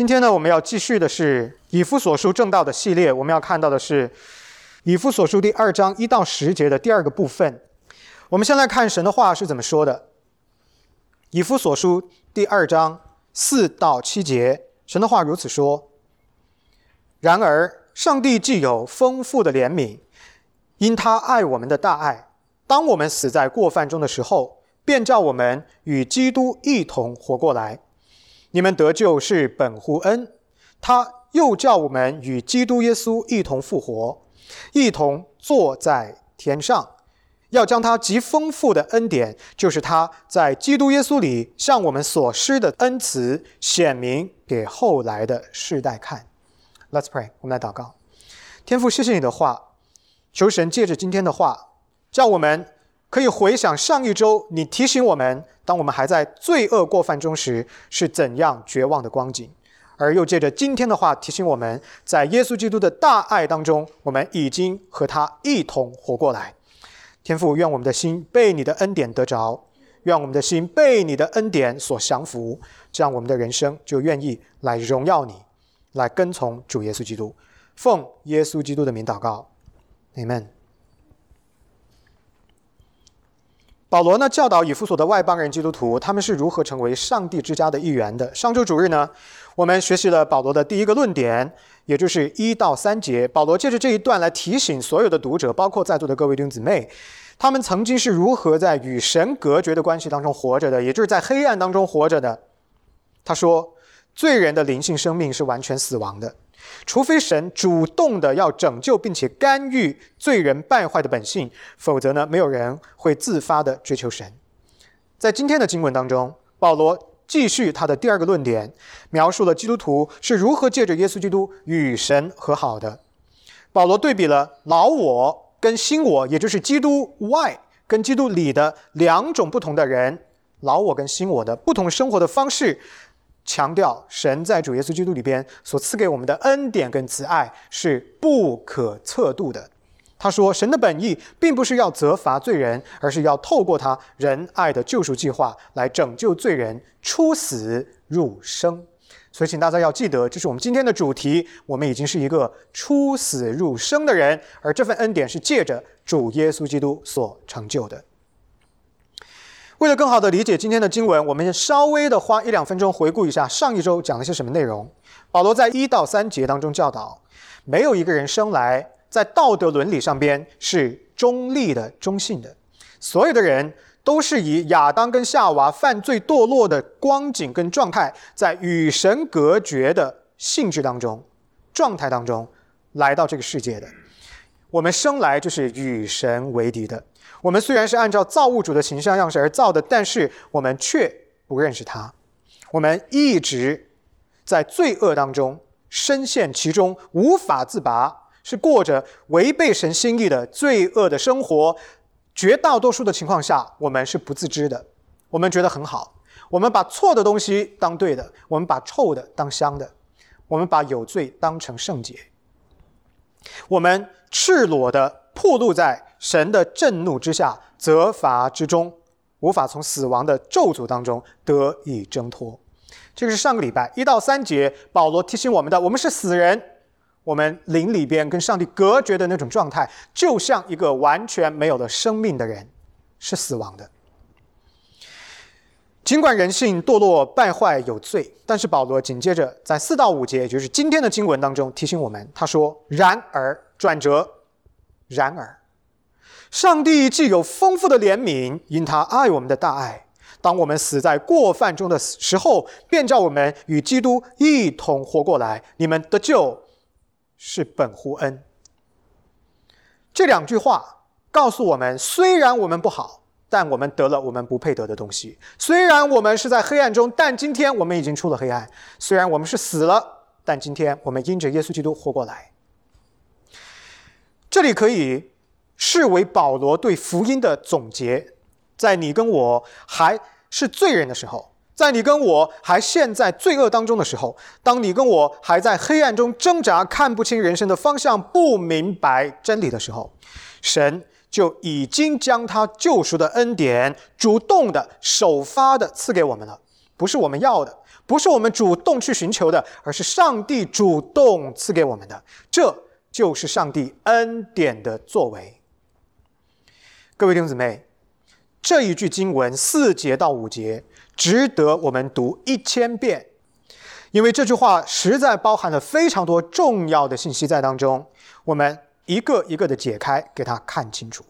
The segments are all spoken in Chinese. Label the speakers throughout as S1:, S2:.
S1: 今天呢，我们要继续的是以夫所书正道的系列，我们要看到的是以夫所书第二章一到十节的第二个部分。我们先来看神的话是怎么说的。以夫所书第二章四到七节，神的话如此说：然而，上帝既有丰富的怜悯，因他爱我们的大爱，当我们死在过犯中的时候，便叫我们与基督一同活过来。你们得救是本乎恩，他又叫我们与基督耶稣一同复活，一同坐在天上，要将他极丰富的恩典，就是他在基督耶稣里向我们所施的恩慈，显明给后来的世代看。Let's pray，我们来祷告。天父，谢谢你的话，求神借着今天的话，叫我们可以回想上一周你提醒我们。当我们还在罪恶过犯中时，是怎样绝望的光景；而又借着今天的话提醒我们，在耶稣基督的大爱当中，我们已经和他一同活过来。天父，愿我们的心被你的恩典得着，愿我们的心被你的恩典所降服，这样我们的人生就愿意来荣耀你，来跟从主耶稣基督。奉耶稣基督的名祷告，Amen。保罗呢教导以弗所的外邦人基督徒，他们是如何成为上帝之家的一员的。上周主日呢，我们学习了保罗的第一个论点，也就是一到三节。保罗借着这一段来提醒所有的读者，包括在座的各位弟兄姊妹，他们曾经是如何在与神隔绝的关系当中活着的，也就是在黑暗当中活着的。他说，罪人的灵性生命是完全死亡的。除非神主动的要拯救并且干预罪人败坏的本性，否则呢，没有人会自发的追求神。在今天的经文当中，保罗继续他的第二个论点，描述了基督徒是如何借着耶稣基督与神和好的。保罗对比了老我跟新我，也就是基督外跟基督里的两种不同的人，老我跟新我的不同生活的方式。强调神在主耶稣基督里边所赐给我们的恩典跟慈爱是不可测度的。他说，神的本意并不是要责罚罪人，而是要透过他仁爱的救赎计划来拯救罪人出死入生。所以，请大家要记得，这是我们今天的主题。我们已经是一个出死入生的人，而这份恩典是借着主耶稣基督所成就的。为了更好的理解今天的经文，我们稍微的花一两分钟回顾一下上一周讲了些什么内容。保罗在一到三节当中教导，没有一个人生来在道德伦理上边是中立的、中性的，所有的人都是以亚当跟夏娃犯罪堕落的光景跟状态，在与神隔绝的性质当中、状态当中来到这个世界的。我们生来就是与神为敌的。我们虽然是按照造物主的形象样式而造的，但是我们却不认识他。我们一直在罪恶当中深陷其中，无法自拔，是过着违背神心意的罪恶的生活。绝大多数的情况下，我们是不自知的。我们觉得很好，我们把错的东西当对的，我们把臭的当香的，我们把有罪当成圣洁。我们赤裸的暴露在。神的震怒之下，责罚之中，无法从死亡的咒诅当中得以挣脱。这个是上个礼拜一到三节，保罗提醒我们的：我们是死人，我们灵里边跟上帝隔绝的那种状态，就像一个完全没有了生命的人，是死亡的。尽管人性堕落、败坏、有罪，但是保罗紧接着在四到五节，也就是今天的经文当中提醒我们，他说：“然而，转折，然而。”上帝既有丰富的怜悯，因他爱我们的大爱，当我们死在过犯中的时候，便叫我们与基督一同活过来。你们的救是本乎恩。这两句话告诉我们：虽然我们不好，但我们得了我们不配得的东西；虽然我们是在黑暗中，但今天我们已经出了黑暗；虽然我们是死了，但今天我们因着耶稣基督活过来。这里可以。视为保罗对福音的总结，在你跟我还是罪人的时候，在你跟我还陷在罪恶当中的时候，当你跟我还在黑暗中挣扎，看不清人生的方向，不明白真理的时候，神就已经将他救赎的恩典主动的、首发的赐给我们了，不是我们要的。不是我们主动去寻求的，而是上帝主动赐给我们的。这就是上帝恩典的作为。各位弟兄姊妹，这一句经文四节到五节值得我们读一千遍，因为这句话实在包含了非常多重要的信息在当中。我们一个一个的解开，给他看清楚。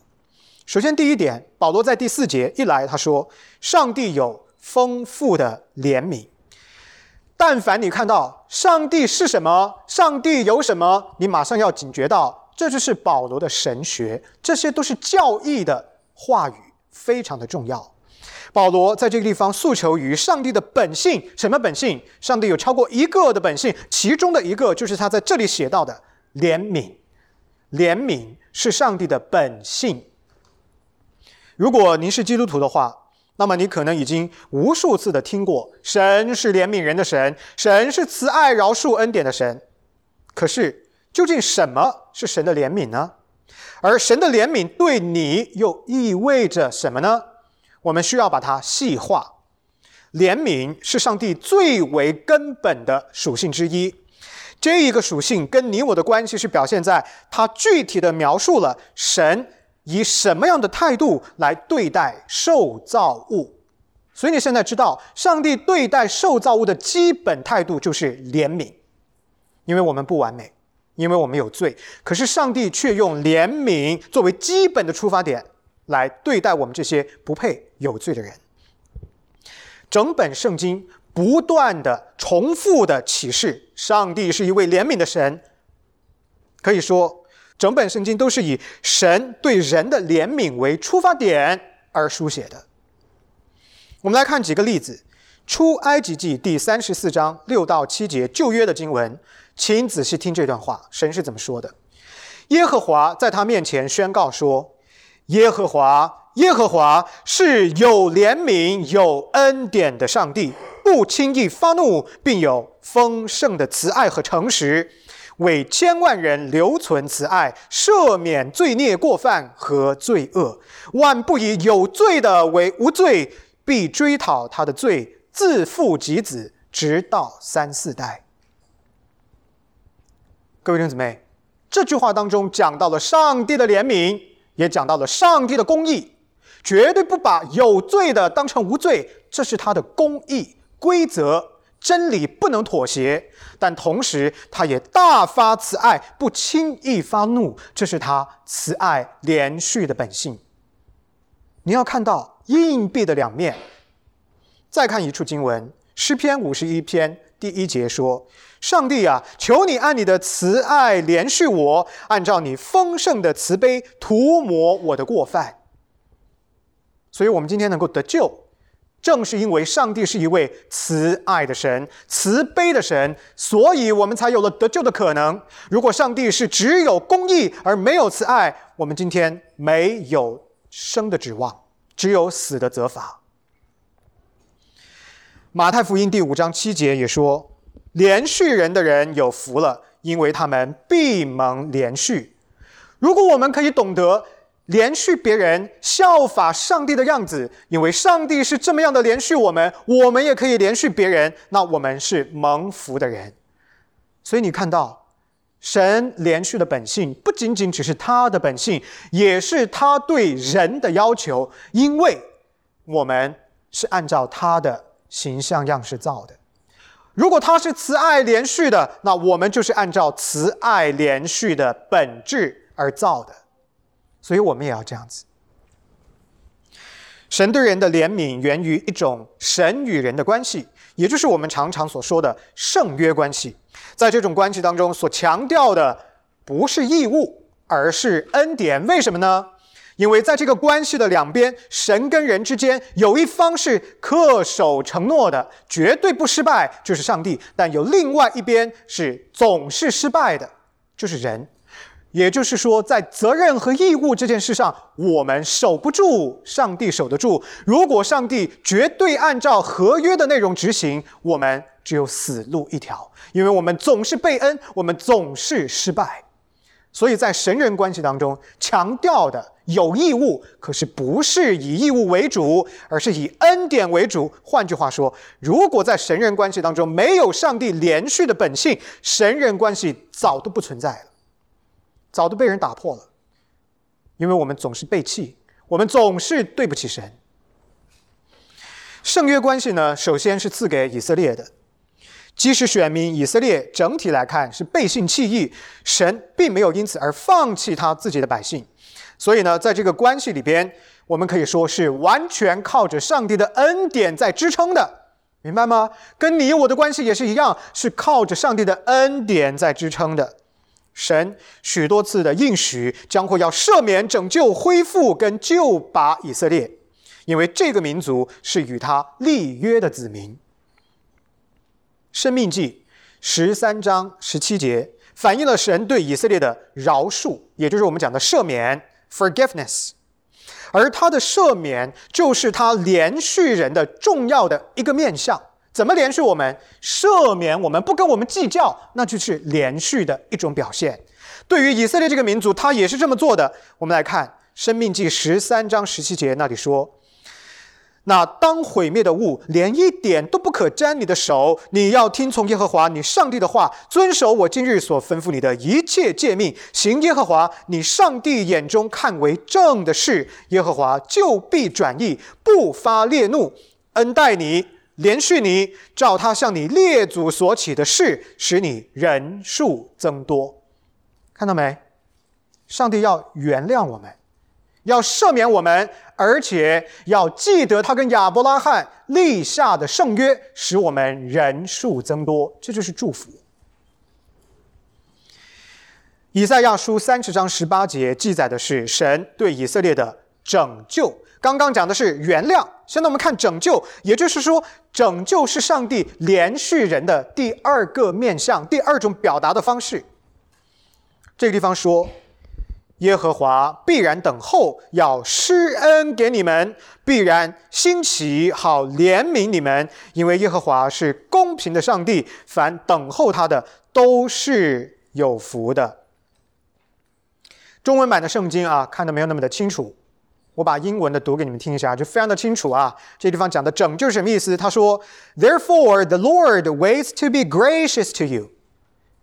S1: 首先，第一点，保罗在第四节一来，他说：“上帝有丰富的怜悯。”但凡你看到上帝是什么，上帝有什么，你马上要警觉到，这就是保罗的神学，这些都是教义的话语，非常的重要。保罗在这个地方诉求于上帝的本性，什么本性？上帝有超过一个的本性，其中的一个就是他在这里写到的怜悯。怜悯是上帝的本性。如果您是基督徒的话，那么你可能已经无数次的听过，神是怜悯人的神，神是慈爱饶恕恩典的神。可是，究竟什么是神的怜悯呢？而神的怜悯对你又意味着什么呢？我们需要把它细化。怜悯是上帝最为根本的属性之一，这一个属性跟你我的关系是表现在它具体的描述了神。以什么样的态度来对待受造物？所以你现在知道，上帝对待受造物的基本态度就是怜悯，因为我们不完美，因为我们有罪。可是上帝却用怜悯作为基本的出发点来对待我们这些不配有罪的人。整本圣经不断的重复的启示，上帝是一位怜悯的神，可以说。整本圣经都是以神对人的怜悯为出发点而书写的。我们来看几个例子，《出埃及记》第三十四章六到七节旧约的经文，请仔细听这段话，神是怎么说的？耶和华在他面前宣告说：“耶和华，耶和华是有怜悯、有恩典的上帝，不轻易发怒，并有丰盛的慈爱和诚实。”为千万人留存慈爱，赦免罪孽过犯和罪恶，万不以有罪的为无罪，必追讨他的罪，自父及子，直到三四代。各位弟兄姊妹，这句话当中讲到了上帝的怜悯，也讲到了上帝的公义，绝对不把有罪的当成无罪，这是他的公义规则。真理不能妥协，但同时他也大发慈爱，不轻易发怒，这是他慈爱连续的本性。你要看到硬币的两面。再看一处经文，诗篇五十一篇第一节说：“上帝啊，求你按你的慈爱连续我，按照你丰盛的慈悲涂抹我的过犯。”所以，我们今天能够得救。正是因为上帝是一位慈爱的神、慈悲的神，所以我们才有了得救的可能。如果上帝是只有公义而没有慈爱，我们今天没有生的指望，只有死的责罚。马太福音第五章七节也说：“连续人的人有福了，因为他们必蒙连续。”如果我们可以懂得。连续别人效法上帝的样子，因为上帝是这么样的连续我们，我们也可以连续别人。那我们是蒙福的人。所以你看到，神连续的本性不仅仅只是他的本性，也是他对人的要求，因为我们是按照他的形象样式造的。如果它是慈爱连续的，那我们就是按照慈爱连续的本质而造的。所以我们也要这样子。神对人的怜悯源于一种神与人的关系，也就是我们常常所说的圣约关系。在这种关系当中，所强调的不是义务，而是恩典。为什么呢？因为在这个关系的两边，神跟人之间有一方是恪守承诺的，绝对不失败，就是上帝；但有另外一边是总是失败的，就是人。也就是说，在责任和义务这件事上，我们守不住，上帝守得住。如果上帝绝对按照合约的内容执行，我们只有死路一条，因为我们总是被恩，我们总是失败。所以在神人关系当中，强调的有义务，可是不是以义务为主，而是以恩典为主。换句话说，如果在神人关系当中没有上帝连续的本性，神人关系早都不存在了，早都被人打破了。因为我们总是背弃，我们总是对不起神。圣约关系呢，首先是赐给以色列的。即使选民以色列整体来看是背信弃义，神并没有因此而放弃他自己的百姓。所以呢，在这个关系里边，我们可以说是完全靠着上帝的恩典在支撑的，明白吗？跟你我的关系也是一样，是靠着上帝的恩典在支撑的。神许多次的应许将会要赦免、拯救、恢复跟救拔以色列，因为这个民族是与他立约的子民。生命记十三章十七节反映了神对以色列的饶恕，也就是我们讲的赦免 （forgiveness）。而他的赦免就是他连续人的重要的一个面相。怎么连续我们赦免我们不跟我们计较，那就是连续的一种表现。对于以色列这个民族，他也是这么做的。我们来看生命记十三章十七节那里说。那当毁灭的物连一点都不可沾你的手，你要听从耶和华你上帝的话，遵守我今日所吩咐你的一切诫命，行耶和华你上帝眼中看为正的事，耶和华就必转意，不发烈怒，恩待你，连续你，照他向你列祖所起的事，使你人数增多。看到没？上帝要原谅我们。要赦免我们，而且要记得他跟亚伯拉罕立下的圣约，使我们人数增多，这就是祝福。以赛亚书三十章十八节记载的是神对以色列的拯救，刚刚讲的是原谅，现在我们看拯救，也就是说，拯救是上帝连续人的第二个面向，第二种表达的方式。这个地方说。耶和华必然等候，要施恩给你们；必然兴起，好怜悯你们。因为耶和华是公平的上帝，凡等候他的都是有福的。中文版的圣经啊，看的没有那么的清楚，我把英文的读给你们听一下，就非常的清楚啊。这地方讲的拯救是什么意思？他说：“Therefore the Lord waits to be gracious to you。”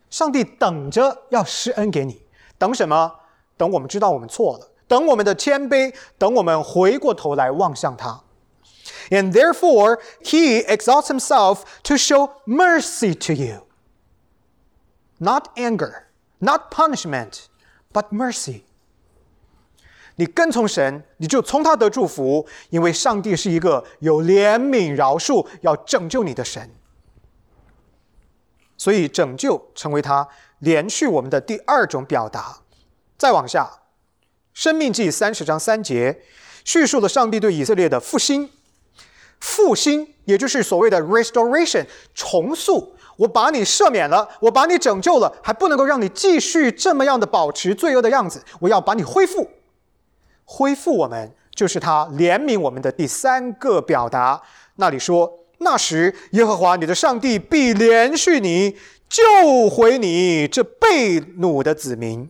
S1: 上帝等着要施恩给你，等什么？等我们知道我们错了，等我们的谦卑，等我们回过头来望向他。And therefore, he exalts himself to show mercy to you. Not anger, not punishment, but mercy. 你跟从神，你就从他得祝福，因为上帝是一个有怜悯、饶恕、要拯救你的神。所以，拯救成为他连续我们的第二种表达。 再往下，《生命记》三十章三节，叙述了上帝对以色列的复兴。复兴，也就是所谓的 restoration，重塑。我把你赦免了，我把你拯救了，还不能够让你继续这么样的保持罪恶的样子。我要把你恢复，恢复我们，就是他怜悯我们的第三个表达。那里说，那时耶和华你的上帝必连续你，救回你这被掳的子民。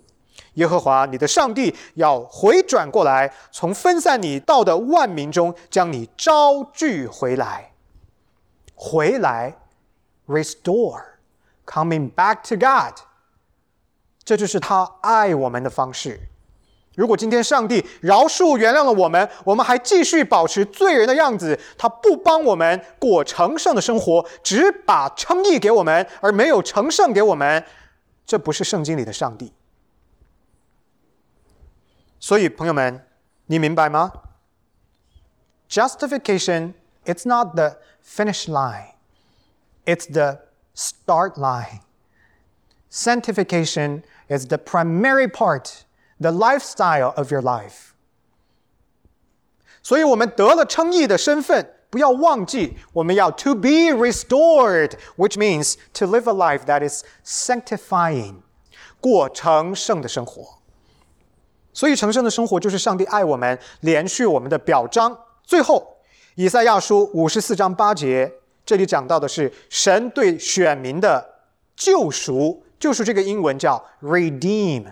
S1: 耶和华你的上帝要回转过来，从分散你到的万民中将你招聚回来。回来，restore，coming back to God。这就是他爱我们的方式。如果今天上帝饶恕原谅了我们，我们还继续保持罪人的样子，他不帮我们过成圣的生活，只把称义给我们，而没有成圣给我们，这不是圣经里的上帝。所以，朋友们，你明白吗？Justification, it's not the finish line, it's the start line. Sanctification is the primary part, the lifestyle of your life. 所以我们得了称义的身份，不要忘记，我们要 to be restored, which means to live a life that is sanctifying，过成圣的生活。 所以，成圣的生活就是上帝爱我们、连续我们的表彰。最后，以赛亚书五十四章八节，这里讲到的是神对选民的救赎。救赎这个英文叫 redeem，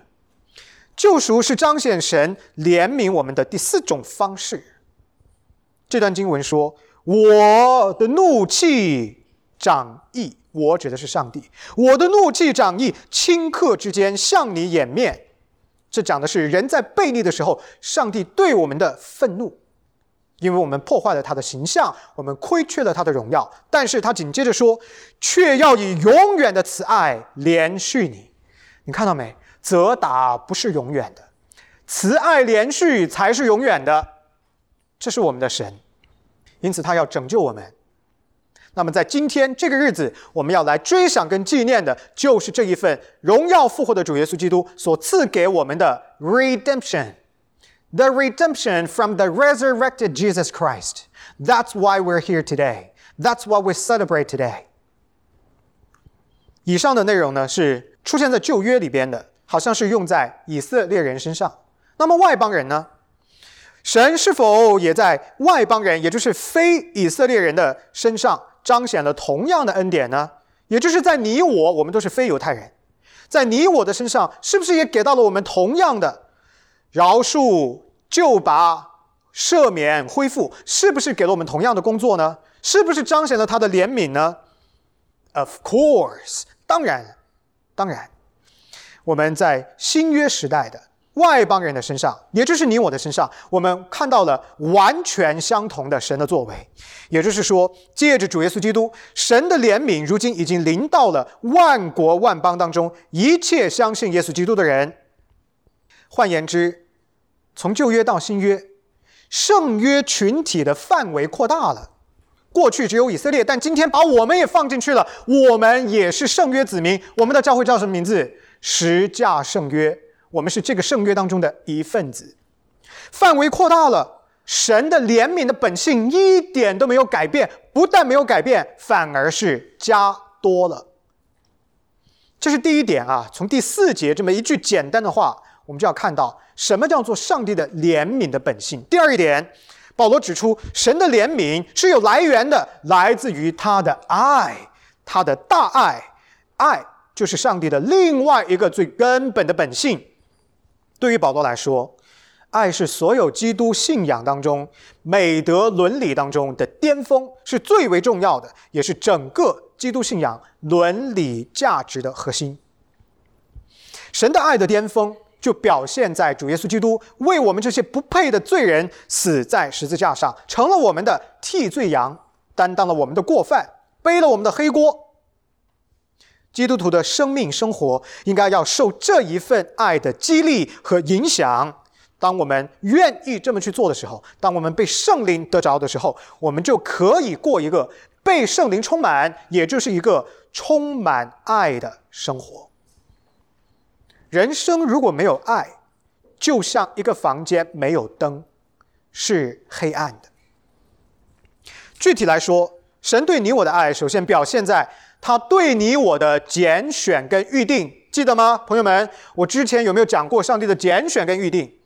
S1: 救赎是彰显神怜悯我们的第四种方式。这段经文说：“我的怒气长溢。”我指的是上帝。我的怒气长溢，顷刻之间向你掩面。这讲的是人在背逆的时候，上帝对我们的愤怒，因为我们破坏了他的形象，我们亏缺了他的荣耀。但是他紧接着说：“却要以永远的慈爱连续你。”你看到没？责打不是永远的，慈爱连续才是永远的。这是我们的神，因此他要拯救我们。那么，在今天这个日子，我们要来追想跟纪念的，就是这一份荣耀复活的主耶稣基督所赐给我们的 redemption，the redemption from the resurrected Jesus Christ. That's why we're here today. That's what we celebrate today. 以上的内容呢，是出现在旧约里边的，好像是用在以色列人身上。那么外邦人呢？神是否也在外邦人，也就是非以色列人的身上？彰显了同样的恩典呢，也就是在你我，我们都是非犹太人，在你我的身上，是不是也给到了我们同样的饶恕、救拔、赦免、恢复？是不是给了我们同样的工作呢？是不是彰显了他的怜悯呢？Of course，当然，当然，我们在新约时代的。外邦人的身上，也就是你我的身上，我们看到了完全相同的神的作为。也就是说，借着主耶稣基督，神的怜悯如今已经临到了万国万邦当中一切相信耶稣基督的人。换言之，从旧约到新约，圣约群体的范围扩大了。过去只有以色列，但今天把我们也放进去了，我们也是圣约子民。我们的教会叫什么名字？十架圣约。我们是这个圣约当中的一份子，范围扩大了，神的怜悯的本性一点都没有改变，不但没有改变，反而是加多了。这是第一点啊。从第四节这么一句简单的话，我们就要看到什么叫做上帝的怜悯的本性。第二一点，保罗指出，神的怜悯是有来源的，来自于他的爱，他的大爱，爱就是上帝的另外一个最根本的本性。对于保罗来说，爱是所有基督信仰当中美德伦理当中的巅峰，是最为重要的，也是整个基督信仰伦理价值的核心。神的爱的巅峰，就表现在主耶稣基督为我们这些不配的罪人死在十字架上，成了我们的替罪羊，担当了我们的过犯，背了我们的黑锅。基督徒的生命生活应该要受这一份爱的激励和影响。当我们愿意这么去做的时候，当我们被圣灵得着的时候，我们就可以过一个被圣灵充满，也就是一个充满爱的生活。人生如果没有爱，就像一个房间没有灯，是黑暗的。具体来说，神对你我的爱，首先表现在。他对你我的拣选跟预定，记得吗，朋友们？我之前有没有讲过上帝的拣选跟预定？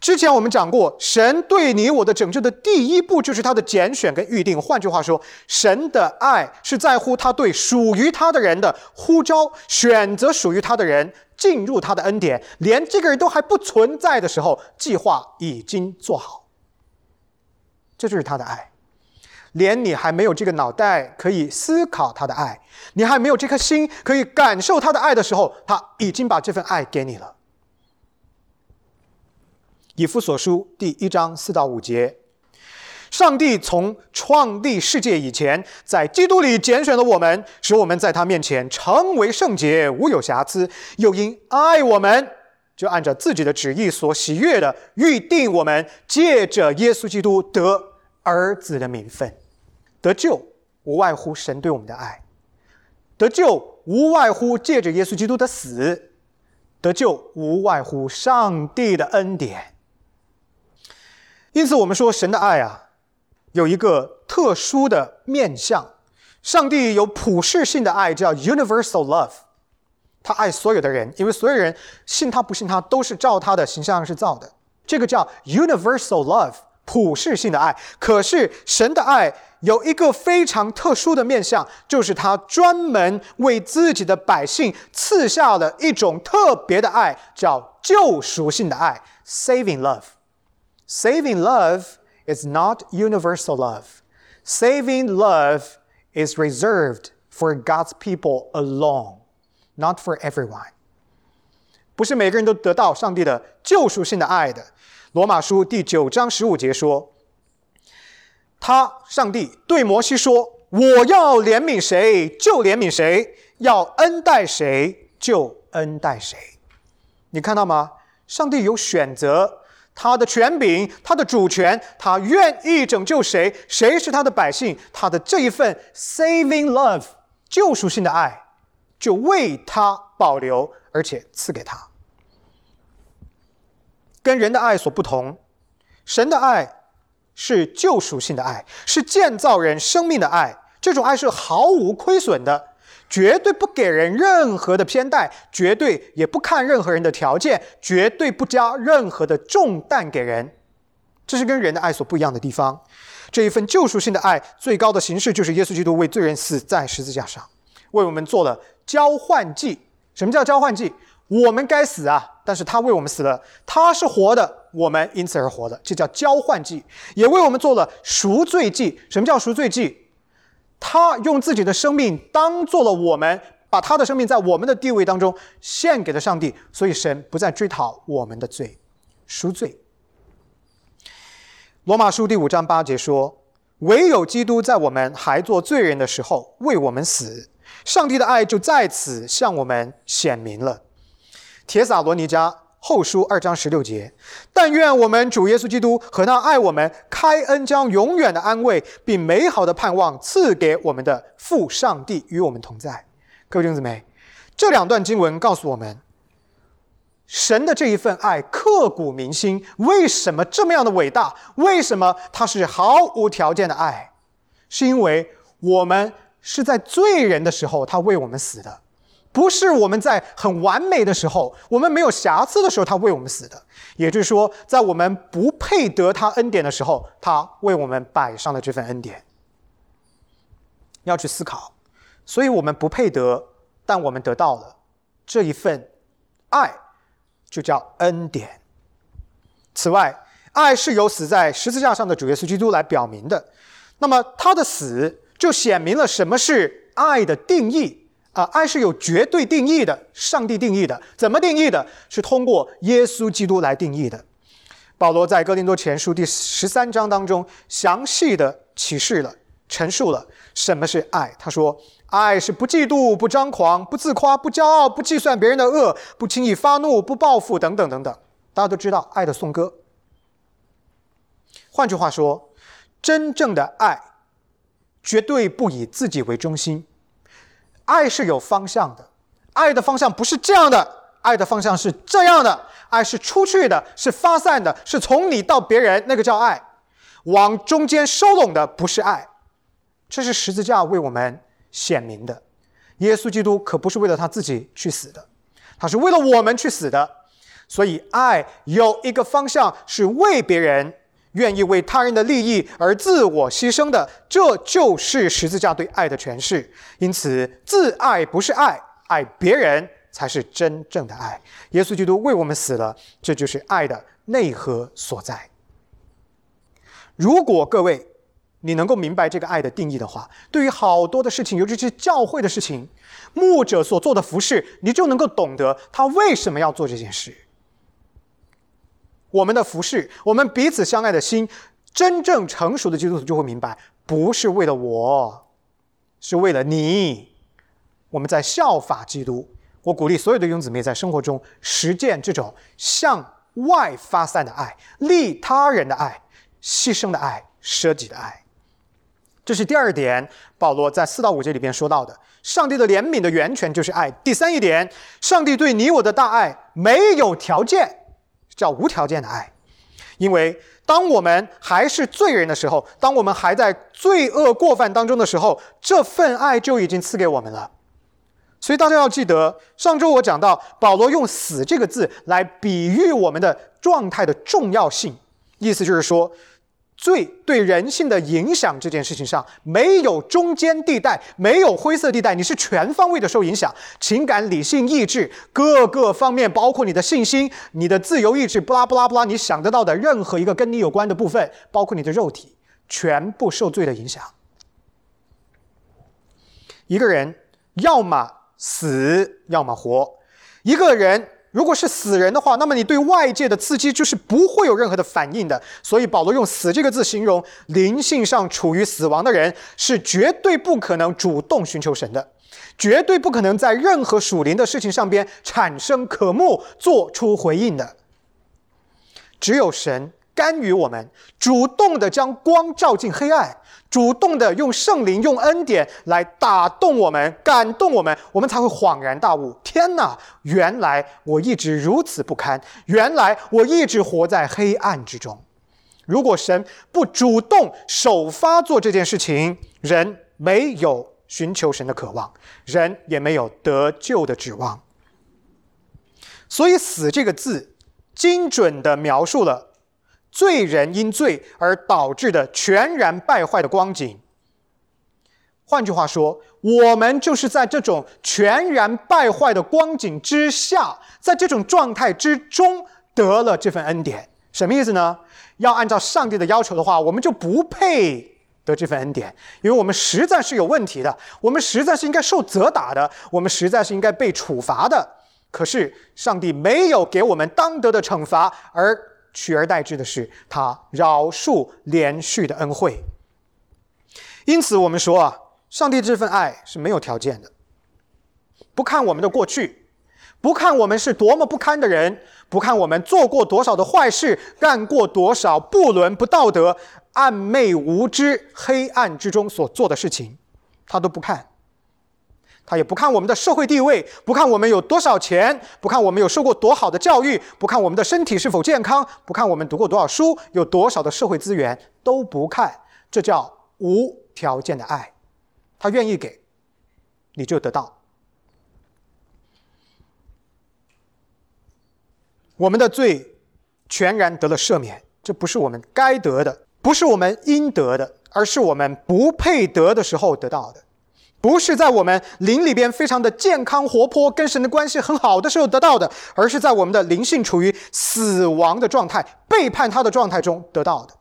S1: 之前我们讲过，神对你我的拯救的第一步就是他的拣选跟预定。换句话说，神的爱是在乎他对属于他的人的呼召，选择属于他的人进入他的恩典，连这个人都还不存在的时候，计划已经做好。这就是他的爱。连你还没有这个脑袋可以思考他的爱，你还没有这颗心可以感受他的爱的时候，他已经把这份爱给你了。以弗所书第一章四到五节，上帝从创立世界以前，在基督里拣选了我们，使我们在他面前成为圣洁，无有瑕疵；又因爱我们，就按照自己的旨意所喜悦的预定我们，借着耶稣基督得儿子的名分。得救无外乎神对我们的爱，得救无外乎借着耶稣基督的死，得救无外乎上帝的恩典。因此，我们说神的爱啊，有一个特殊的面相。上帝有普世性的爱，叫 universal love，他爱所有的人，因为所有人信他不信他都是照他的形象是造的。这个叫 universal love，普世性的爱。可是神的爱。有一个非常特殊的面相，就是他专门为自己的百姓赐下了一种特别的爱，叫救赎性的爱 （saving love）。Saving love is not universal love. Saving love is reserved for God's people alone, not for everyone. 不是每个人都得到上帝的救赎性的爱的。罗马书第九章十五节说：“他上帝对摩西说：‘我要怜悯谁就怜悯谁，要恩待谁就恩待谁。’你看到吗？上帝有选择，他的权柄，他的主权，他愿意拯救谁，谁是他的百姓，他的这一份 saving love 救赎性的爱，就为他保留，而且赐给他。”跟人的爱所不同，神的爱是救赎性的爱，是建造人生命的爱。这种爱是毫无亏损的，绝对不给人任何的偏待，绝对也不看任何人的条件，绝对不加任何的重担给人。这是跟人的爱所不一样的地方。这一份救赎性的爱，最高的形式就是耶稣基督为罪人死在十字架上，为我们做了交换祭。什么叫交换祭？我们该死啊！但是他为我们死了，他是活的，我们因此而活的，这叫交换祭，也为我们做了赎罪祭。什么叫赎罪祭？他用自己的生命当做了我们，把他的生命在我们的地位当中献给了上帝，所以神不再追讨我们的罪，赎罪。罗马书第五章八节说：“唯有基督在我们还做罪人的时候为我们死，上帝的爱就在此向我们显明了。”铁撒罗尼迦后书二章十六节，但愿我们主耶稣基督和那爱我们、开恩将永远的安慰并美好的盼望赐给我们的父上帝与我们同在。各位弟兄姊妹，这两段经文告诉我们，神的这一份爱刻骨铭心。为什么这么样的伟大？为什么他是毫无条件的爱？是因为我们是在罪人的时候，他为我们死的。不是我们在很完美的时候，我们没有瑕疵的时候，他为我们死的。也就是说，在我们不配得他恩典的时候，他为我们摆上了这份恩典。要去思考，所以我们不配得，但我们得到了这一份爱，就叫恩典。此外，爱是由死在十字架上的主耶稣基督来表明的。那么，他的死就显明了什么是爱的定义。啊，爱是有绝对定义的，上帝定义的。怎么定义的？是通过耶稣基督来定义的。保罗在哥林多前书第十三章当中详细的启示了、陈述了什么是爱。他说：“爱是不嫉妒、不张狂、不自夸、不骄傲、不计算别人的恶、不轻易发怒、不报复，等等等等。”大家都知道爱的颂歌。换句话说，真正的爱绝对不以自己为中心。爱是有方向的，爱的方向不是这样的，爱的方向是这样的。爱是出去的，是发散的，是从你到别人，那个叫爱。往中间收拢的不是爱，这是十字架为我们显明的。耶稣基督可不是为了他自己去死的，他是为了我们去死的。所以，爱有一个方向是为别人。愿意为他人的利益而自我牺牲的，这就是十字架对爱的诠释。因此，自爱不是爱，爱别人才是真正的爱。耶稣基督为我们死了，这就是爱的内核所在。如果各位你能够明白这个爱的定义的话，对于好多的事情，尤其是教会的事情，牧者所做的服饰，你就能够懂得他为什么要做这件事。我们的服饰，我们彼此相爱的心，真正成熟的基督徒就会明白，不是为了我，是为了你。我们在效法基督。我鼓励所有的兄姊妹在生活中实践这种向外发散的爱、利他人的爱、牺牲的爱、舍己的爱。这是第二点，保罗在四到五节里边说到的，上帝的怜悯的源泉就是爱。第三一点，上帝对你我的大爱没有条件。叫无条件的爱，因为当我们还是罪人的时候，当我们还在罪恶过犯当中的时候，这份爱就已经赐给我们了。所以大家要记得，上周我讲到保罗用“死”这个字来比喻我们的状态的重要性，意思就是说，罪对人性的影响这件事情上，没有中间地带，没有灰色地带，你是全方位的受影响，情感、理性、意志各个方面，包括你的信心、你的自由意志，不拉不拉不拉，你想得到的任何一个跟你有关的部分，包括你的肉体，全部受罪的影响。一个人要么死，要么活。一个人。如果是死人的话，那么你对外界的刺激就是不会有任何的反应的。所以保罗用“死”这个字形容灵性上处于死亡的人，是绝对不可能主动寻求神的，绝对不可能在任何属灵的事情上边产生渴慕、做出回应的。只有神甘于我们主动的将光照进黑暗。主动的用圣灵、用恩典来打动我们、感动我们，我们才会恍然大悟：天哪！原来我一直如此不堪，原来我一直活在黑暗之中。如果神不主动首发做这件事情，人没有寻求神的渴望，人也没有得救的指望。所以“死”这个字，精准的描述了。罪人因罪而导致的全然败坏的光景。换句话说，我们就是在这种全然败坏的光景之下，在这种状态之中得了这份恩典。什么意思呢？要按照上帝的要求的话，我们就不配得这份恩典，因为我们实在是有问题的，我们实在是应该受责打的，我们实在是应该被处罚的。可是上帝没有给我们当得的惩罚，而。取而代之的是他饶恕连续的恩惠。因此，我们说啊，上帝这份爱是没有条件的，不看我们的过去，不看我们是多么不堪的人，不看我们做过多少的坏事，干过多少不伦不道德、暧昧无知、黑暗之中所做的事情，他都不看。他也不看我们的社会地位，不看我们有多少钱，不看我们有受过多好的教育，不看我们的身体是否健康，不看我们读过多少书，有多少的社会资源，都不看。这叫无条件的爱，他愿意给，你就得到。我们的罪全然得了赦免，这不是我们该得的，不是我们应得的，而是我们不配得的时候得到的。不是在我们灵里边非常的健康活泼，跟神的关系很好的时候得到的，而是在我们的灵性处于死亡的状态、背叛他的状态中得到的。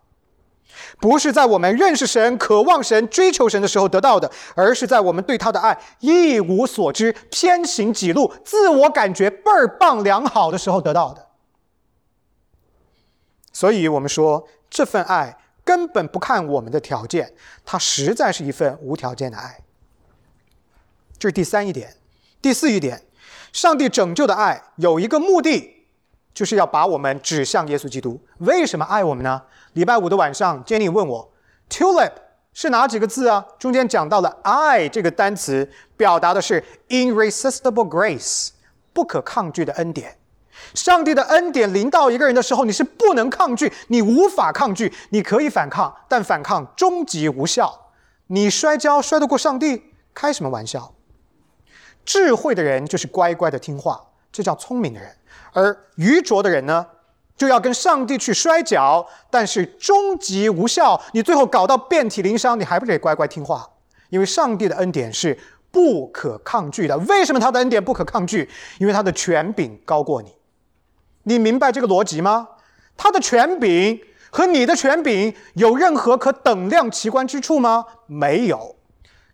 S1: 不是在我们认识神、渴望神、追求神的时候得到的，而是在我们对他的爱一无所知、偏行己路、自我感觉倍儿棒、良好的时候得到的。所以，我们说这份爱根本不看我们的条件，它实在是一份无条件的爱。这是第三一点，第四一点，上帝拯救的爱有一个目的，就是要把我们指向耶稣基督。为什么爱我们呢？礼拜五的晚上，Jenny 问我，tulip 是哪几个字啊？中间讲到了爱这个单词，表达的是 irresistible grace，不可抗拒的恩典。上帝的恩典临到一个人的时候，你是不能抗拒，你无法抗拒，你可以反抗，但反抗终极无效。你摔跤摔得过上帝？开什么玩笑？智慧的人就是乖乖的听话，这叫聪明的人；而愚拙的人呢，就要跟上帝去摔跤，但是终极无效。你最后搞到遍体鳞伤，你还不得乖乖听话？因为上帝的恩典是不可抗拒的。为什么他的恩典不可抗拒？因为他的权柄高过你。你明白这个逻辑吗？他的权柄和你的权柄有任何可等量齐观之处吗？没有。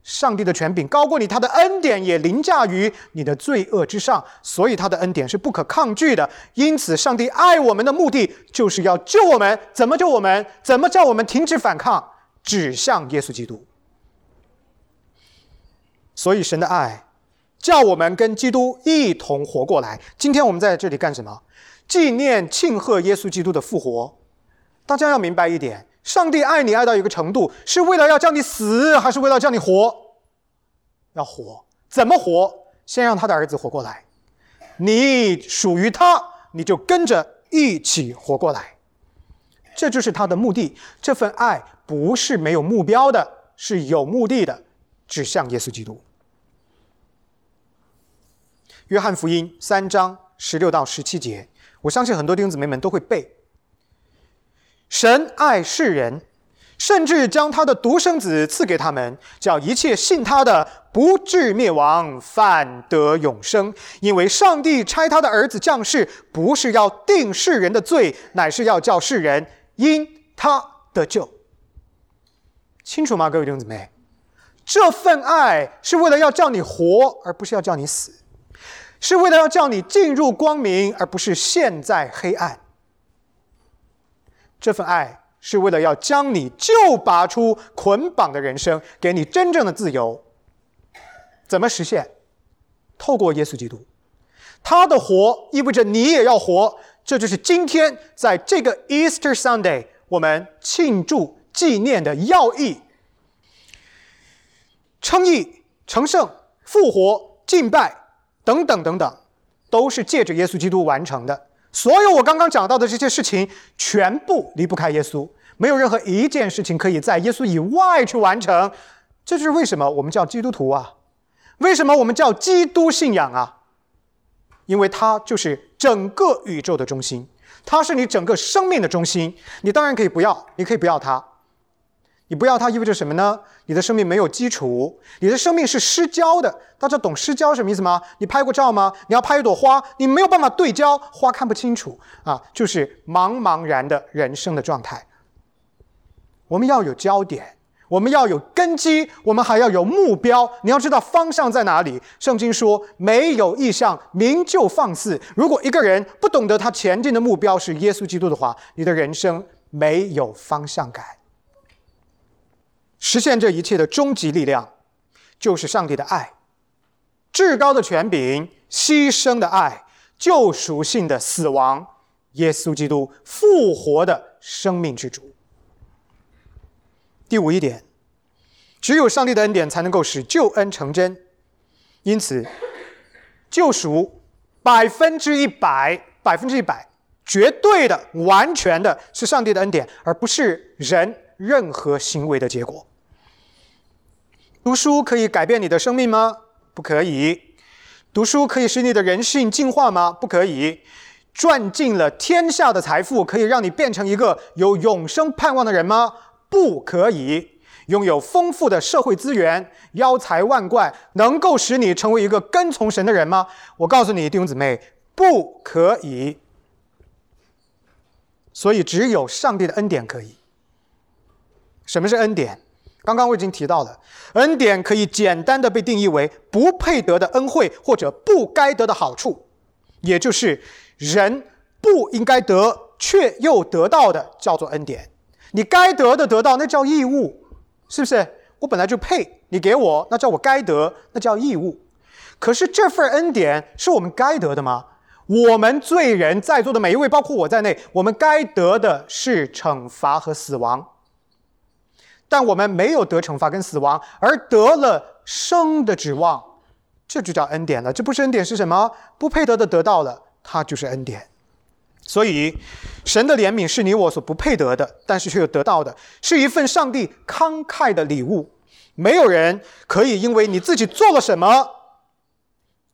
S1: 上帝的权柄高过你，他的恩典也凌驾于你的罪恶之上，所以他的恩典是不可抗拒的。因此，上帝爱我们的目的就是要救我们。怎么救我们？怎么叫我们停止反抗？指向耶稣基督。所以，神的爱叫我们跟基督一同活过来。今天我们在这里干什么？纪念、庆贺耶稣基督的复活。大家要明白一点。上帝爱你爱到一个程度，是为了要叫你死，还是为了叫你活？要活，怎么活？先让他的儿子活过来，你属于他，你就跟着一起活过来。这就是他的目的。这份爱不是没有目标的，是有目的的，指向耶稣基督。约翰福音三章十六到十七节，我相信很多弟兄姊妹们都会背。神爱世人，甚至将他的独生子赐给他们，叫一切信他的不至灭亡，反得永生。因为上帝差他的儿子降世，不是要定世人的罪，乃是要叫世人因他得救。清楚吗，各位弟兄姊妹？这份爱是为了要叫你活，而不是要叫你死；是为了要叫你进入光明，而不是陷在黑暗。这份爱是为了要将你救拔出捆绑的人生，给你真正的自由。怎么实现？透过耶稣基督，他的活意味着你也要活。这就是今天在这个 Easter Sunday 我们庆祝纪念的要义。称义、成圣、复活、敬拜等等等等，都是借着耶稣基督完成的。所有我刚刚讲到的这些事情，全部离不开耶稣，没有任何一件事情可以在耶稣以外去完成。这就是为什么我们叫基督徒啊？为什么我们叫基督信仰啊？因为它就是整个宇宙的中心，它是你整个生命的中心。你当然可以不要，你可以不要它。你不要它意味着什么呢？你的生命没有基础，你的生命是失焦的。大家懂失焦什么意思吗？你拍过照吗？你要拍一朵花，你没有办法对焦，花看不清楚啊，就是茫茫然的人生的状态。我们要有焦点，我们要有根基，我们还要有目标。你要知道方向在哪里。圣经说，没有意向，名就放肆。如果一个人不懂得他前进的目标是耶稣基督的话，你的人生没有方向感。实现这一切的终极力量，就是上帝的爱，至高的权柄，牺牲的爱，救赎性的死亡，耶稣基督复活的生命之主。第五一点，只有上帝的恩典才能够使救恩成真，因此，救赎百分之一百，百分之一百，绝对的、完全的是上帝的恩典，而不是人任何行为的结果。读书可以改变你的生命吗？不可以。读书可以使你的人性进化吗？不可以。赚尽了天下的财富可以让你变成一个有永生盼望的人吗？不可以。拥有丰富的社会资源、腰财万贯，能够使你成为一个跟从神的人吗？我告诉你，弟兄姊妹，不可以。所以，只有上帝的恩典可以。什么是恩典？刚刚我已经提到了，恩典可以简单的被定义为不配得的恩惠或者不该得的好处，也就是人不应该得却又得到的，叫做恩典。你该得的得到，那叫义务，是不是？我本来就配，你给我，那叫我该得，那叫义务。可是这份恩典是我们该得的吗？我们罪人在座的每一位，包括我在内，我们该得的是惩罚和死亡。但我们没有得惩罚跟死亡，而得了生的指望，这就叫恩典了。这不是恩典是什么？不配得的得到了，它就是恩典。所以，神的怜悯是你我所不配得的，但是却又得到的，是一份上帝慷慨的礼物。没有人可以因为你自己做了什么，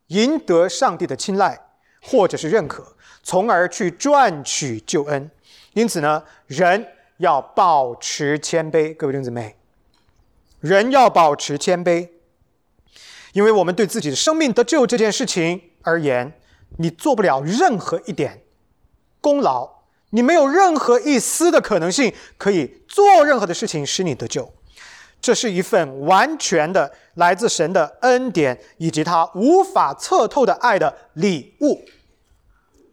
S1: 赢得上帝的青睐或者是认可，从而去赚取救恩。因此呢，人。要保持谦卑，各位弟兄姊妹，人要保持谦卑，因为我们对自己的生命得救这件事情而言，你做不了任何一点功劳，你没有任何一丝的可能性可以做任何的事情使你得救。这是一份完全的来自神的恩典以及他无法测透的爱的礼物。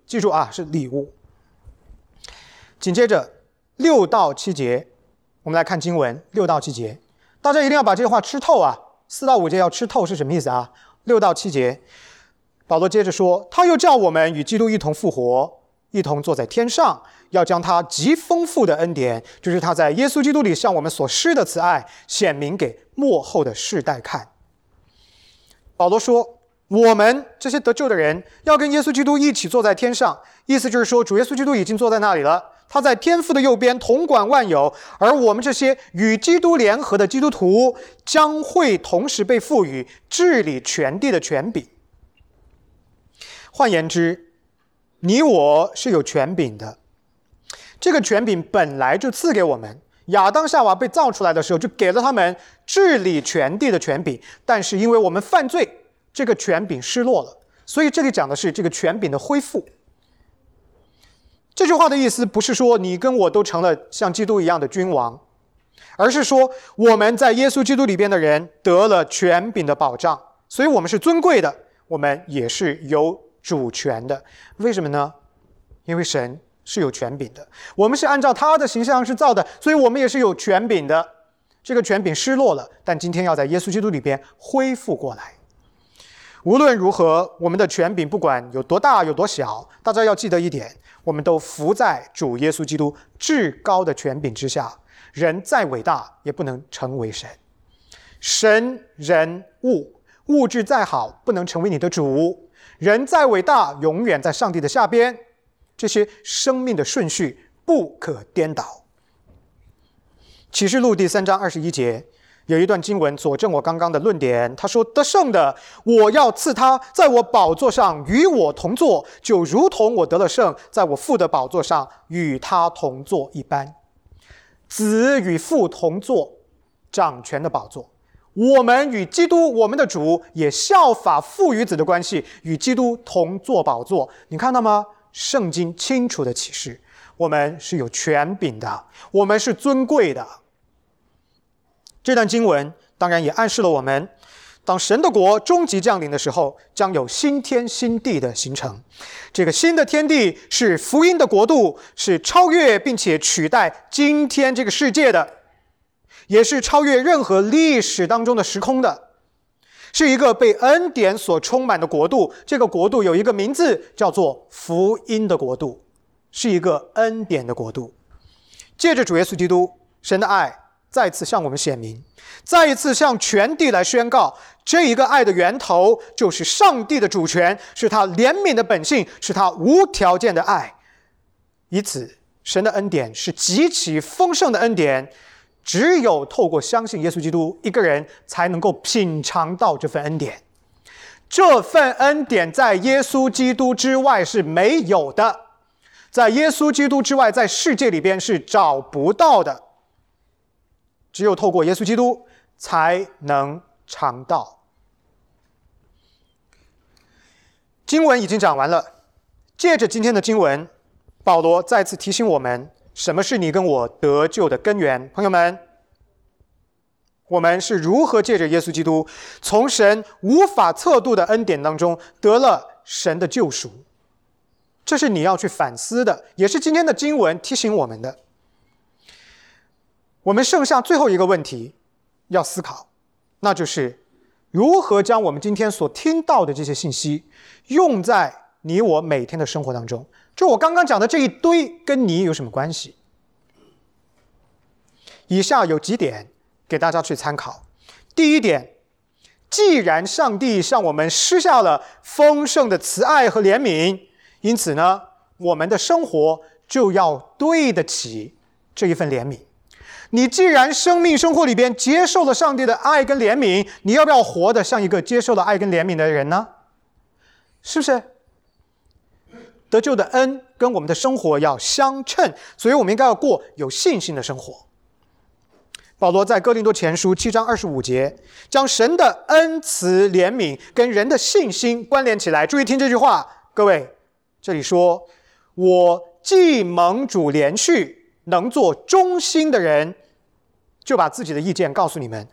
S1: 记住啊，是礼物。紧接着。六到七节，我们来看经文。六到七节，大家一定要把这句话吃透啊！四到五节要吃透是什么意思啊？六到七节，保罗接着说：“他又叫我们与基督一同复活，一同坐在天上，要将他极丰富的恩典，就是他在耶稣基督里向我们所施的慈爱，显明给末后的世代看。”保罗说：“我们这些得救的人，要跟耶稣基督一起坐在天上，意思就是说，主耶稣基督已经坐在那里了。”他在天父的右边统管万有，而我们这些与基督联合的基督徒将会同时被赋予治理全地的权柄。换言之，你我是有权柄的，这个权柄本来就赐给我们，亚当夏娃被造出来的时候，就给了他们治理全地的权柄。但是因为我们犯罪，这个权柄失落了。所以这里讲的是这个权柄的恢复。这句话的意思不是说你跟我都成了像基督一样的君王，而是说我们在耶稣基督里边的人得了权柄的保障，所以我们是尊贵的，我们也是有主权的。为什么呢？因为神是有权柄的，我们是按照他的形象是造的，所以我们也是有权柄的。这个权柄失落了，但今天要在耶稣基督里边恢复过来。无论如何，我们的权柄不管有多大有多小，大家要记得一点：我们都服在主耶稣基督至高的权柄之下。人再伟大，也不能成为神；神、人、物，物质再好，不能成为你的主；人再伟大，永远在上帝的下边。这些生命的顺序不可颠倒。启示录第三章二十一节。有一段经文佐证我刚刚的论点。他说：“得胜的，我要赐他在我宝座上与我同坐，就如同我得了胜，在我父的宝座上与他同坐一般。子与父同坐，掌权的宝座。我们与基督，我们的主也效法父与子的关系，与基督同坐宝座。你看到吗？圣经清楚的启示，我们是有权柄的，我们是尊贵的。”这段经文当然也暗示了我们，当神的国终极降临的时候，将有新天新地的形成。这个新的天地是福音的国度，是超越并且取代今天这个世界的，也是超越任何历史当中的时空的，是一个被恩典所充满的国度。这个国度有一个名字，叫做福音的国度，是一个恩典的国度。借着主耶稣基督，神的爱。再次向我们显明，再一次向全地来宣告，这一个爱的源头就是上帝的主权，是他怜悯的本性，是他无条件的爱。以此，神的恩典是极其丰盛的恩典，只有透过相信耶稣基督一个人，才能够品尝到这份恩典。这份恩典在耶稣基督之外是没有的，在耶稣基督之外，在世界里边是找不到的。只有透过耶稣基督，才能尝到。经文已经讲完了，借着今天的经文，保罗再次提醒我们：什么是你跟我得救的根源？朋友们，我们是如何借着耶稣基督，从神无法测度的恩典当中得了神的救赎？这是你要去反思的，也是今天的经文提醒我们的。我们剩下最后一个问题要思考，那就是如何将我们今天所听到的这些信息用在你我每天的生活当中。就我刚刚讲的这一堆，跟你有什么关系？以下有几点给大家去参考。第一点，既然上帝向我们施下了丰盛的慈爱和怜悯，因此呢，我们的生活就要对得起这一份怜悯。你既然生命生活里边接受了上帝的爱跟怜悯，你要不要活得像一个接受了爱跟怜悯的人呢？是不是？得救的恩跟我们的生活要相称，所以我们应该要过有信心的生活。保罗在哥林多前书七章二十五节，将神的恩慈怜悯跟人的信心关联起来。注意听这句话，各位，这里说：“我既蒙主连续。”能做忠心的人，就把自己的意见告诉你们。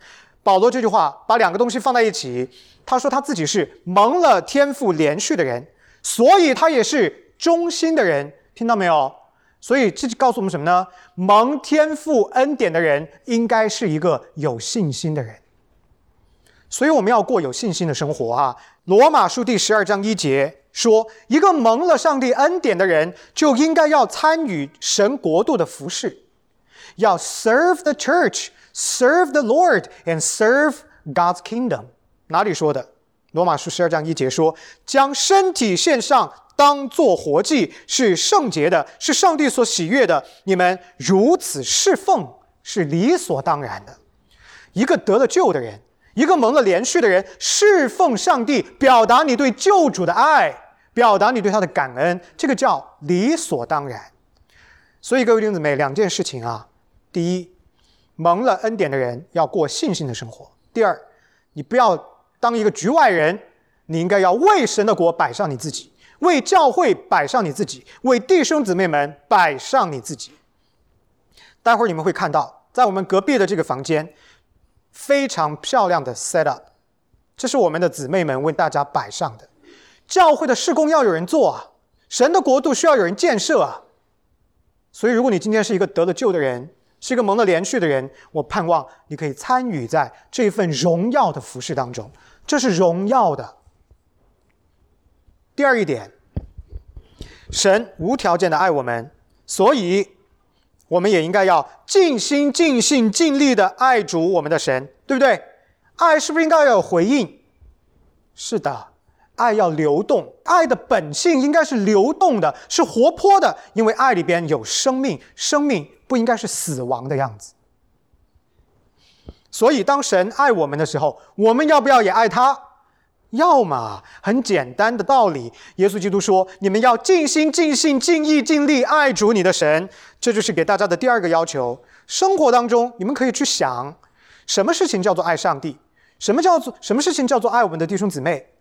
S1: 保罗这句话把两个东西放在一起，他说他自己是蒙了天赋连续的人，所以他也是忠心的人。听到没有？所以这就告诉我们什么呢？蒙天赋恩典的人应该是一个有信心的人。所以我们要过有信心的生活啊！罗马书第十二章一节。说，一个蒙了上帝恩典的人，就应该要参与神国度的服饰，要 serve the church, serve the Lord, and serve God's kingdom。哪里说的？罗马书十二章一节说，将身体献上，当做活祭，是圣洁的，是上帝所喜悦的。你们如此侍奉，是理所当然的。一个得了救的人，一个蒙了连续的人，侍奉上帝，表达你对救主的爱。表达你对他的感恩，这个叫理所当然。所以各位弟兄姊妹，两件事情啊：第一，蒙了恩典的人要过信心的生活。第二，你不要当一个局外人，你应该要为神的国摆上你自己，为教会摆上你自己，为弟兄姊妹们摆上你自己。待会儿你们会看到，在我们隔壁的这个房间，非常漂亮的 set up，这是我们的姊妹们为大家摆上的。教会的事工要有人做啊，神的国度需要有人建设啊。所以，如果你今天是一个得了救的人，是一个蒙了连续的人，我盼望你可以参与在这份荣耀的服饰当中，这是荣耀的。第二一点，神无条件的爱我们，所以我们也应该要尽心、尽性、尽力的爱主我们的神，对不对？爱是不是应该要有回应？是的。爱要流动，爱的本性应该是流动的，是活泼的，因为爱里边有生命，生命不应该是死亡的样子。所以，当神爱我们的时候，我们要不要也爱他？要嘛，很简单的道理。耶稣基督说：“你们要尽心、尽性、尽意、尽力爱主你的神。”这就是给大家的第二个要求。生活当中，你们可以去想，什么事情叫做爱上帝？什么叫做什么事情叫做爱我们的弟兄姊妹？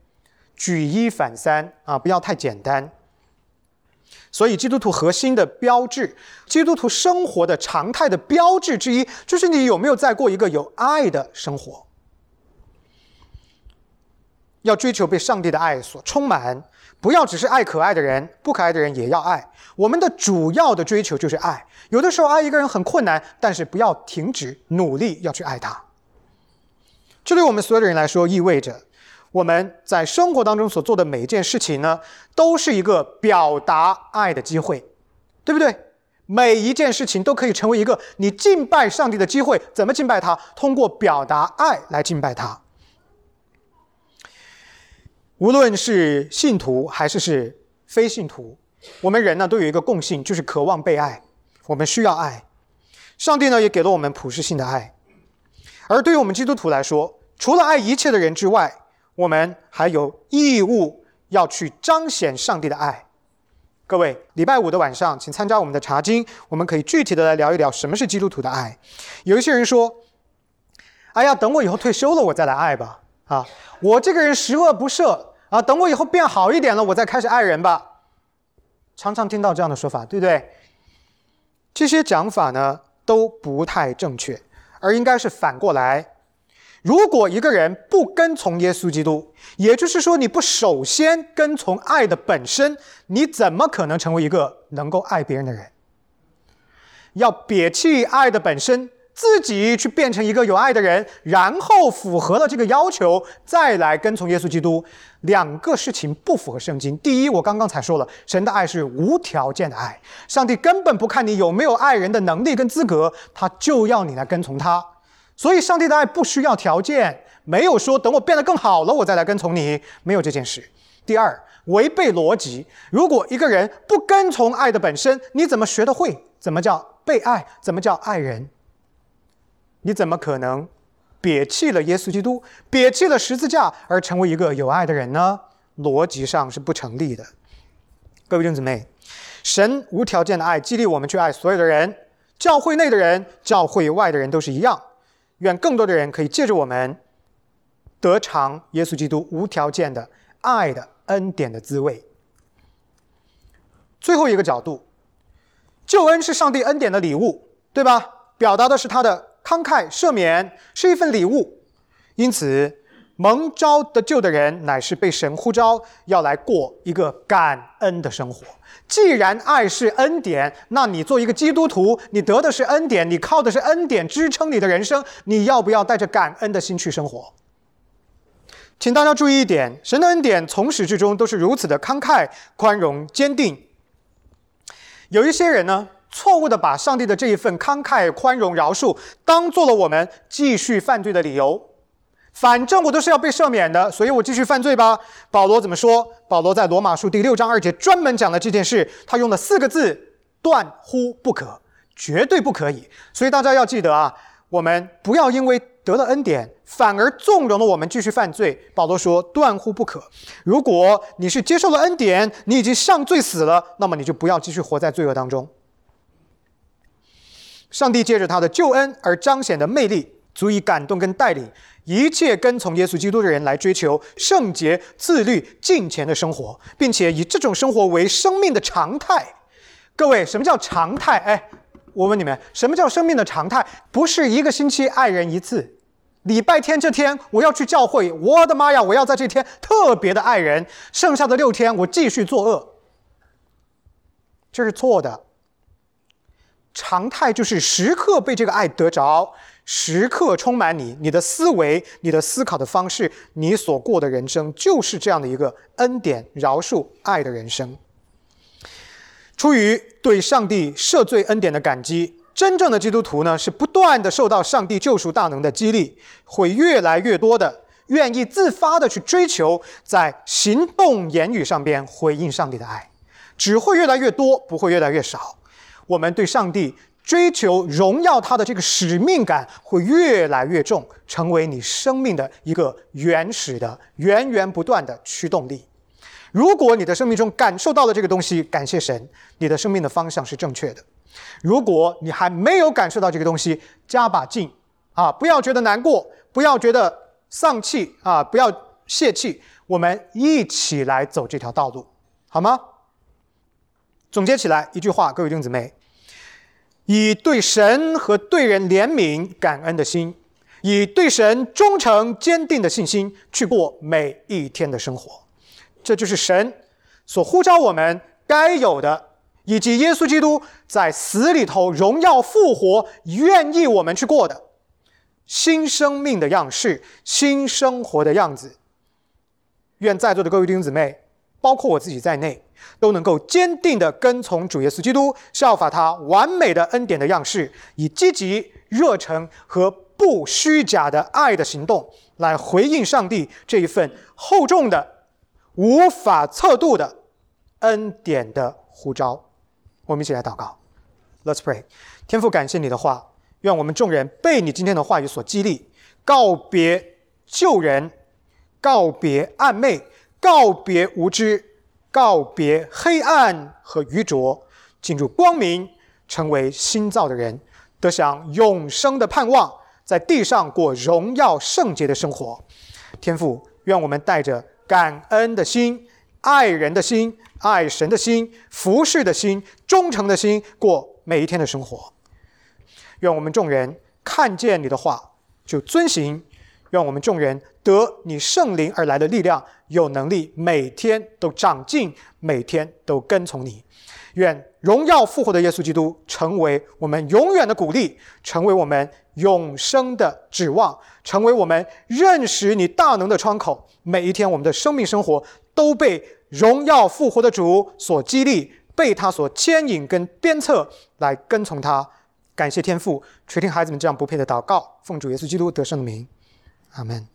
S1: 举一反三啊，不要太简单。所以，基督徒核心的标志，基督徒生活的常态的标志之一，就是你有没有在过一个有爱的生活。要追求被上帝的爱所充满，不要只是爱可爱的人，不可爱的人也要爱。我们的主要的追求就是爱。有的时候爱一个人很困难，但是不要停止努力要去爱他。这对我们所有的人来说，意味着。我们在生活当中所做的每一件事情呢，都是一个表达爱的机会，对不对？每一件事情都可以成为一个你敬拜上帝的机会。怎么敬拜他？通过表达爱来敬拜他。无论是信徒还是是非信徒，我们人呢都有一个共性，就是渴望被爱。我们需要爱，上帝呢也给了我们普世性的爱。而对于我们基督徒来说，除了爱一切的人之外，我们还有义务要去彰显上帝的爱。各位，礼拜五的晚上，请参加我们的查经，我们可以具体的来聊一聊什么是基督徒的爱。有一些人说：“哎呀，等我以后退休了，我再来爱吧。”啊，我这个人十恶不赦啊，等我以后变好一点了，我再开始爱人吧。常常听到这样的说法，对不对？这些讲法呢都不太正确，而应该是反过来。如果一个人不跟从耶稣基督，也就是说，你不首先跟从爱的本身，你怎么可能成为一个能够爱别人的人？要撇弃爱的本身，自己去变成一个有爱的人，然后符合了这个要求，再来跟从耶稣基督，两个事情不符合圣经。第一，我刚刚才说了，神的爱是无条件的爱，上帝根本不看你有没有爱人的能力跟资格，他就要你来跟从他。所以，上帝的爱不需要条件，没有说等我变得更好了，我再来跟从你，没有这件事。第二，违背逻辑。如果一个人不跟从爱的本身，你怎么学得会？怎么叫被爱？怎么叫爱人？你怎么可能撇弃了耶稣基督，撇弃了十字架，而成为一个有爱的人呢？逻辑上是不成立的。各位弟兄姊妹，神无条件的爱激励我们去爱所有的人，教会内的人，教会外的人都是一样。愿更多的人可以借着我们得偿耶稣基督无条件的爱的恩典的滋味。最后一个角度，救恩是上帝恩典的礼物，对吧？表达的是他的慷慨赦免，是一份礼物。因此。蒙召得救的人，乃是被神呼召要来过一个感恩的生活。既然爱是恩典，那你做一个基督徒，你得的是恩典，你靠的是恩典支撑你的人生，你要不要带着感恩的心去生活？请大家注意一点：神的恩典从始至终都是如此的慷慨、宽容、坚定。有一些人呢，错误的把上帝的这一份慷慨、宽容、饶恕，当做了我们继续犯罪的理由。反正我都是要被赦免的，所以我继续犯罪吧。保罗怎么说？保罗在罗马书第六章二节专门讲了这件事，他用了四个字：断乎不可，绝对不可以。所以大家要记得啊，我们不要因为得了恩典，反而纵容了我们继续犯罪。保罗说：断乎不可。如果你是接受了恩典，你已经上罪死了，那么你就不要继续活在罪恶当中。上帝借着他的救恩而彰显的魅力，足以感动跟带领一切跟从耶稣基督的人来追求圣洁、自律、敬虔的生活，并且以这种生活为生命的常态。各位，什么叫常态？哎，我问你们，什么叫生命的常态？不是一个星期爱人一次。礼拜天这天我要去教会，我的妈呀！我要在这天特别的爱人，剩下的六天我继续作恶，这是错的。常态就是时刻被这个爱得着，时刻充满你，你的思维、你的思考的方式，你所过的人生就是这样的一个恩典、饶恕、爱的人生。出于对上帝赦罪恩典的感激。真正的基督徒呢，是不断的受到上帝救赎大能的激励，会越来越多的愿意自发的去追求，在行动言语上边回应上帝的爱，只会越来越多，不会越来越少。我们对上帝追求荣耀他的这个使命感会越来越重，成为你生命的一个原始的、源源不断的驱动力。如果你的生命中感受到了这个东西，感谢神，你的生命的方向是正确的。如果你还没有感受到这个东西，加把劲啊！不要觉得难过，不要觉得丧气啊！不要泄气，我们一起来走这条道路，好吗？总结起来一句话，各位弟兄姊妹：以对神和对人怜悯感恩的心，以对神忠诚坚定的信心去过每一天的生活，这就是神所呼召我们该有的。以及耶稣基督在死里头荣耀复活，愿意我们去过的新生命的样式、新生活的样子。愿在座的各位弟兄姊妹，包括我自己在内，都能够坚定地跟从主耶稣基督，效法他完美的恩典的样式，以积极、热诚和不虚假的爱的行动，来回应上帝这一份厚重的、无法测度的恩典的呼召。我们一起来祷告，Let's pray。天父，感谢你的话，愿我们众人被你今天的话语所激励，告别旧人，告别暗昧，告别无知，告别黑暗和愚拙，进入光明，成为新造的人，得享永生的盼望，在地上过荣耀圣洁的生活。天父，愿我们带着感恩的心，爱人的心。爱神的心、服侍的心、忠诚的心，过每一天的生活。愿我们众人看见你的话就遵行；愿我们众人得你圣灵而来的力量，有能力每天都长进，每天都跟从你。愿荣耀复活的耶稣基督成为我们永远的鼓励，成为我们永生的指望，成为我们认识你大能的窗口。每一天，我们的生命生活都被。荣耀复活的主所激励，被他所牵引跟鞭策来跟从他。感谢天父垂听孩子们这样不配的祷告，奉主耶稣基督得胜的名，阿门。